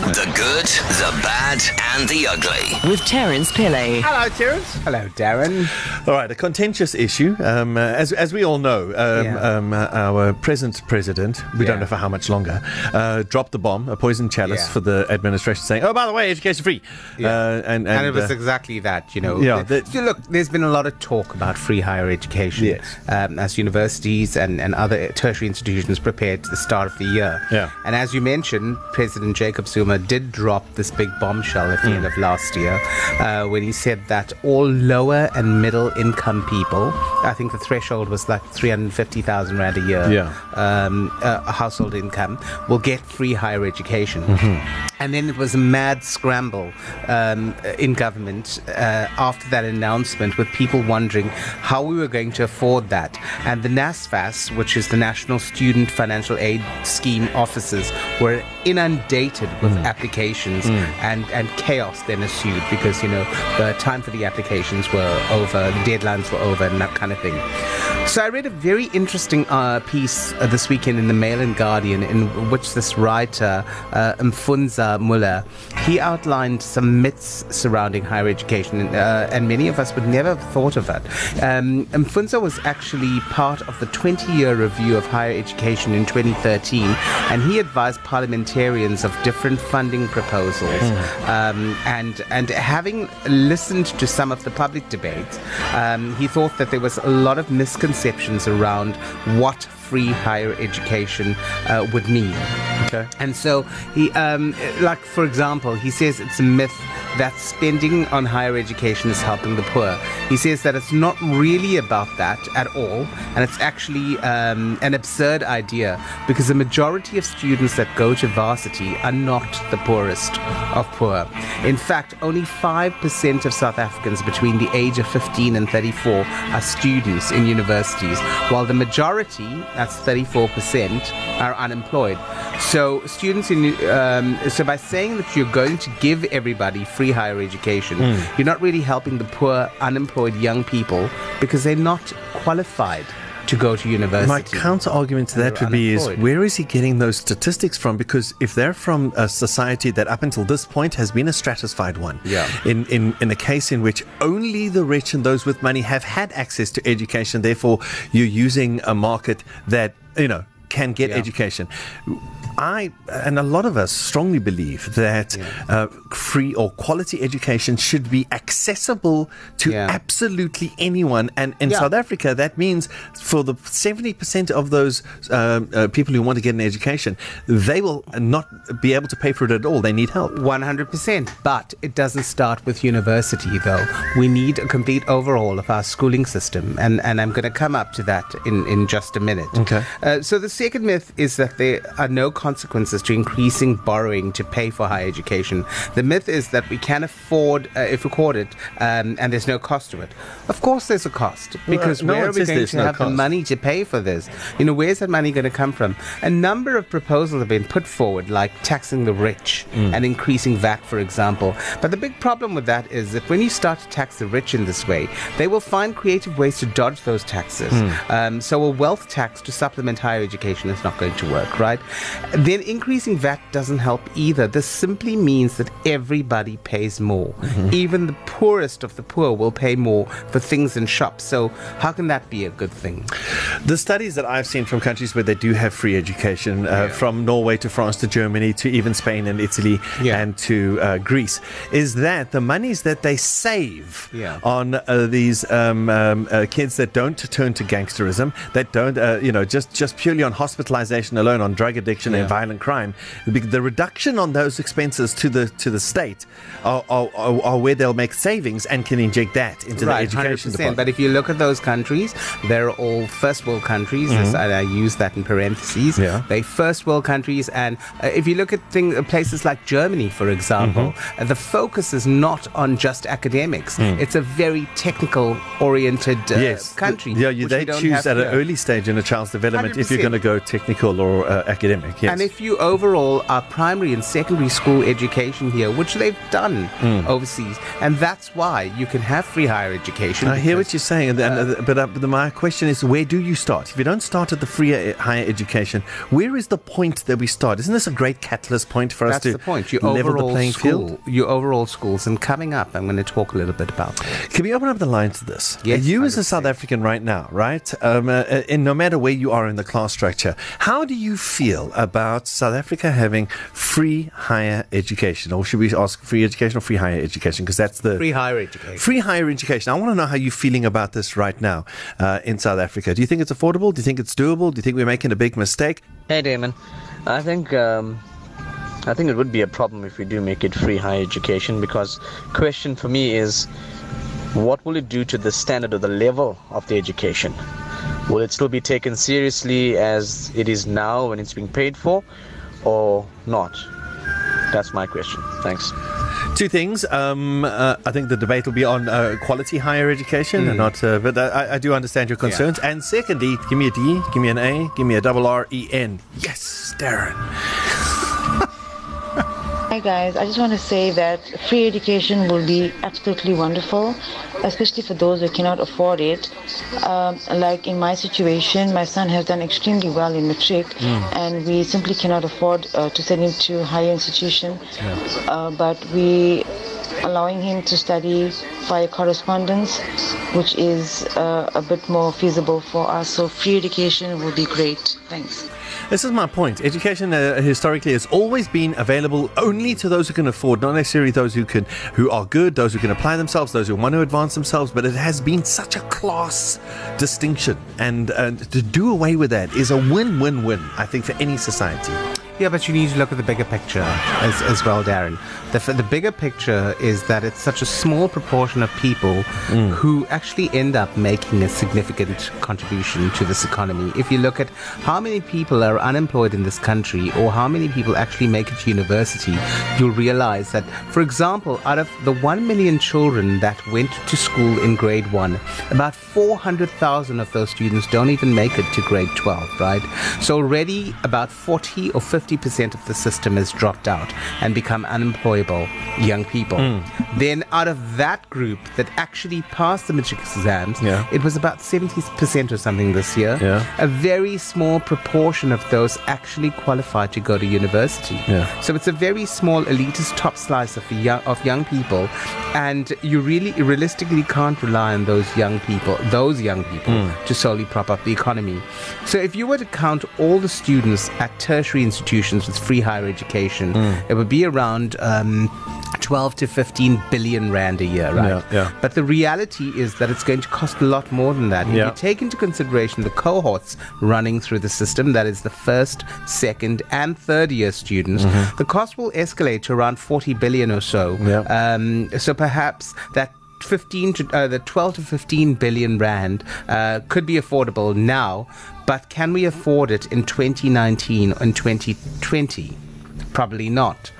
The good, the bad, and the ugly. With Terence Pillay. Hello, Terence. Hello, Darren. All right, a contentious issue. Um, uh, as, as we all know, um, Yeah. um, uh, our present president, we don't know for how much longer, uh, dropped the bomb, a poison chalice Yeah. for the administration, saying, "Oh, by the way, education free." Yeah. Uh, and, and, And, it was uh, exactly that, you know. Yeah, The- the- so look, there's been a lot of talk about free higher education Yes. um, as universities and, and other tertiary institutions prepared to the start of the year. Yeah. And as you mentioned, President Jacob Zuma did drop this big bombshell at the Mm. end of last year uh, when he said that all lower and middle income people, I think the threshold was like 350,000 Rand a year, Yeah. um, uh, household income, will get free higher education. Mm-hmm. And then it was a mad scramble um, in government uh, after that announcement, with people wondering how we were going to afford that. And the NSFAS, which is the National Student Financial Aid Scheme offices, were inundated with Mm. applications, mm. and, and chaos then ensued because, you know, the time for the applications were over, the deadlines were over, and that kind of thing. So I read a very interesting uh, piece uh, this weekend in the Mail and Guardian, in which this writer, uh, Mfunza Muller, he outlined some myths surrounding higher education, uh, and many of us would never have thought of it. Um, Mfunza was actually part of the 20-year review of higher education in 2013, and he advised parliamentarians of different funding proposals. Um, and and having listened to some of the public debates, um, he thought that there was a lot of misconceptions around what free higher education uh, would mean. Okay. And so he, um, like for example, he says it's a myth that spending on higher education is helping the poor. He says that it's not really about that at all, and it's actually um, an absurd idea because the majority of students that go to varsity are not the poorest of poor. In fact, only 5% of South Africans between the age of 15 and 34 are students in universities, while the majority, that's 34%, are unemployed. So students in um, so by saying that you're going to give everybody free higher education, hmm. you're not really helping the poor, unemployed young people because they're not qualified to go to university. My counter argument to that would be is where is he getting those statistics from? Because if they're from a society that up until this point has been a stratified one, Yeah. in, in, in a case in which only the rich and those with money have had access to education, therefore you're using a market that, you know, can get Yeah. education. I and a lot of us strongly believe that uh, free or quality education should be accessible to Yeah. absolutely anyone. And in Yeah. South Africa, that means for the 70% of those um, uh, people who want to get an education, they will not be able to pay for it at all. They need help. 100%. But it doesn't start with university, though. We need a complete overhaul of our schooling system. And, and I'm going to come up to that in, in just a minute. Okay. Uh, so, the second myth is that there are no consequences to increasing borrowing to pay for higher education. The myth is that we can afford, uh, if afford it, um, and there's no cost to it. Of course, there's a cost. Because no where one are we going to no have the money to pay for this? You know, where's that money going to come from? A number of proposals have been put forward, like taxing the rich Mm. and increasing VAT, for example. But the big problem with that is that when you start to tax the rich in this way, they will find creative ways to dodge those taxes. Mm. Um, so a wealth tax to supplement higher education is not going to work, right? Then increasing VAT doesn't help either. This simply means that everybody pays more. Mm-hmm. Even the poorest of the poor will pay more for things in shops. So how can that be a good thing? The studies that I've seen from countries where they do have free education, uh, from Norway to France to Germany to even Spain and Italy Yeah. and to uh, Greece, is that the monies that they save Yeah. on uh, these um, um, uh, kids that don't turn to gangsterism, that don't, uh, you know, just, just purely on hospitalization alone, on drug addiction Yeah. and violent crime, the, reduction on those expenses to the to the state are, are, are, where they'll make savings and can inject that into right, the education 100%. department. But if you look at those countries, they're all first world countries. And I use that in parentheses. Mm-hmm. Yeah. They first world countries, and uh, if you look at thing, uh, places like Germany, for example, Mm-hmm. uh, the focus is not on just academics. It's a very technical oriented uh, Mm. yes. country. Yeah, you, they choose at an early stage in a child's development if you're going to go technical or uh, academic. Yes. And if you overall our primary and secondary school education here, which they've done Hmm. overseas, and that's why you can have free higher education. I hear what you're saying, and, and, uh, but, uh, but my question is, where do you start? If you don't start at the free uh, higher education, where is the point that we start? Isn't this a great catalyst point for us to the point. Your level the overall playing school, field? your overall schools, and coming up, I'm going to talk a little bit about. that. Can we open up the line to this? Yes, you, as a South African right now, right? Um, uh, uh, and no matter where you are in the class structure, how do you feel about South Africa having free higher education? Or should we ask free education or free higher education? Because that's the Free higher education. Free higher education. I want to know how you're feeling about this right now uh, in South Africa. Do you think it's affordable? Do you think it's doable? Do you think we're making a big mistake? Hey Damon, I think um, I think it would be a problem if we do make it free higher education because question for me is what will it do to the standard or the level of the education? Will it still be taken seriously as it is now when it's being paid for or not? That's my question. Thanks. Two things. Um, uh, I think the debate will be on uh, quality higher education, and not. Uh, but I, I do understand your concerns. And secondly, give me a D, give me an A, give me a double R E N. Yes, Darren. Hi guys, I just want to say that free education will be absolutely wonderful, especially for those who cannot afford it. Um, like in my situation, my son has done extremely well in matric, and we simply cannot afford uh, to send him to higher institution. Uh, but we allowing him to study via correspondence, which is uh, a bit more feasible for us. So free education will be great. Thanks. This is my point. Education uh, historically has always been available only to those who can afford, not necessarily those who can, who are good, those who can apply themselves, those who want to advance themselves. But it has been such a class distinction, and uh, to do away with that is a win-win-win. I think for any society. Yeah, but you need to look at the bigger picture as, as well, Darren. The, the bigger picture is that it's such a small proportion of people mm. who actually end up making a significant contribution to this economy. If you look at how many people are unemployed in this country or how many people actually make it to university, you'll realize that, for example, out of the 1 million children that went to school in grade 1, about 400,000 of those students don't even make it to grade 12, right? So already about 40 or 50% of the system has dropped out and become unemployable young people. Hmm. Then out of that group that actually passed the matric exams, Yeah. it was about 70% or something this year. Yeah. A very small proportion of those actually qualified to go to university. Yeah. So it's a very small elitist top slice of the young, of young people, and you really realistically can't rely on those young people, those young people, hmm. to solely prop up the economy. So if you were to count all the students at tertiary institutions with free higher education, it would be around. Um, 12 to 15 billion rand a year, right? Yeah, yeah. But the reality is that it's going to cost a lot more than that. If Yeah. you take into consideration the cohorts running through the system, that is the first, second, and third year students, the cost will escalate to around 40 billion or so. Mm-hmm. Yeah. Um, so perhaps that 15 to uh, the 12 to 15 billion rand uh, could be affordable now, but can we afford it in 2019 and 2020? Probably not.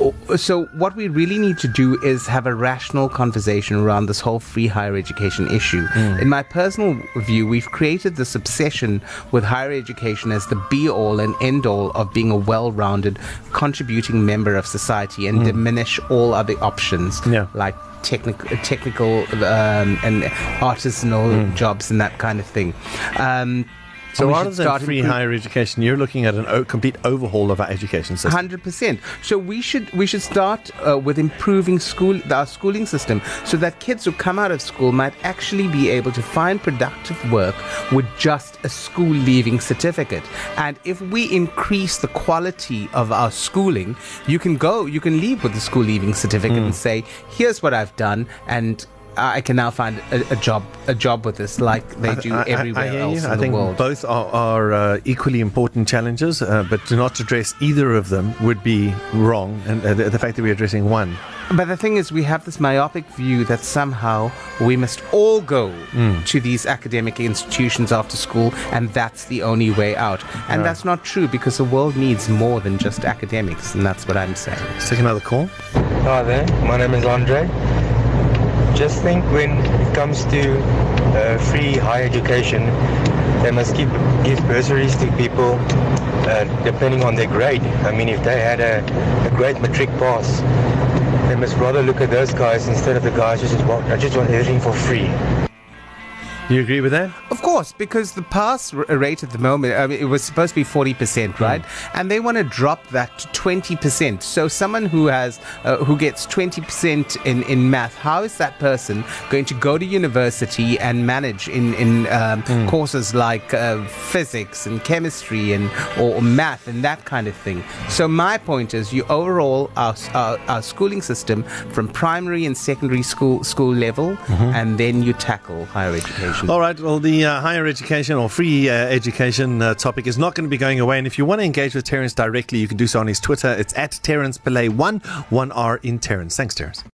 O- So, what we really need to do is have a rational conversation around this whole free higher education issue. In my personal view, we've created this obsession with higher education as the be all and end all of being a well rounded, contributing member of society and diminish all other options Yeah. like technical, technical um, and artisanal jobs and that kind of thing. Um, So rather than free higher education, you're looking at an complete overhaul of our education system. Hundred percent. So we should we should start uh, with improving school our schooling system so that kids who come out of school might actually be able to find productive work with just a school leaving certificate. And if we increase the quality of our schooling, you can go you can leave with the school leaving certificate and say, "Here's what I've done," and I can now find a, a job a job with this like they do I- I- everywhere I hear else you. in I the think world. both are, are uh, equally important challenges, uh, but to not address either of them would be wrong. And uh, the, the fact that we're addressing one, But the thing is, we have this myopic view that somehow we must all go to these academic institutions after school, and that's the only way out. And that's not true because the world needs more than just academics, and that's what I'm saying. let's take another call. Hi there, my name is Andre. Just think when it comes to uh, free higher education, they must give, give bursaries to people uh, depending on their grade. I mean, if they had a, a great matric pass, they must rather look at those guys instead of the guys who just want, just want everything for free. You agree with that? Of course, because the pass rate at the moment, I mean, it was supposed to be 40%, right? And they want to drop that to 20%. So someone who has, uh, who gets 20% in, in math, how is that person going to go to university and manage in, in um, courses like uh, physics and chemistry and, or, or math and that kind of thing? So my point is you overall, our, our, our schooling system from primary and secondary school, school level, and then you tackle higher education. All right. Well, the uh, higher education or free uh, education uh, topic is not going to be going away. And if you want to engage with Terence directly, you can do so on his Twitter. It's at Terence Pillay1, 1R in Terence. Thanks, Terence.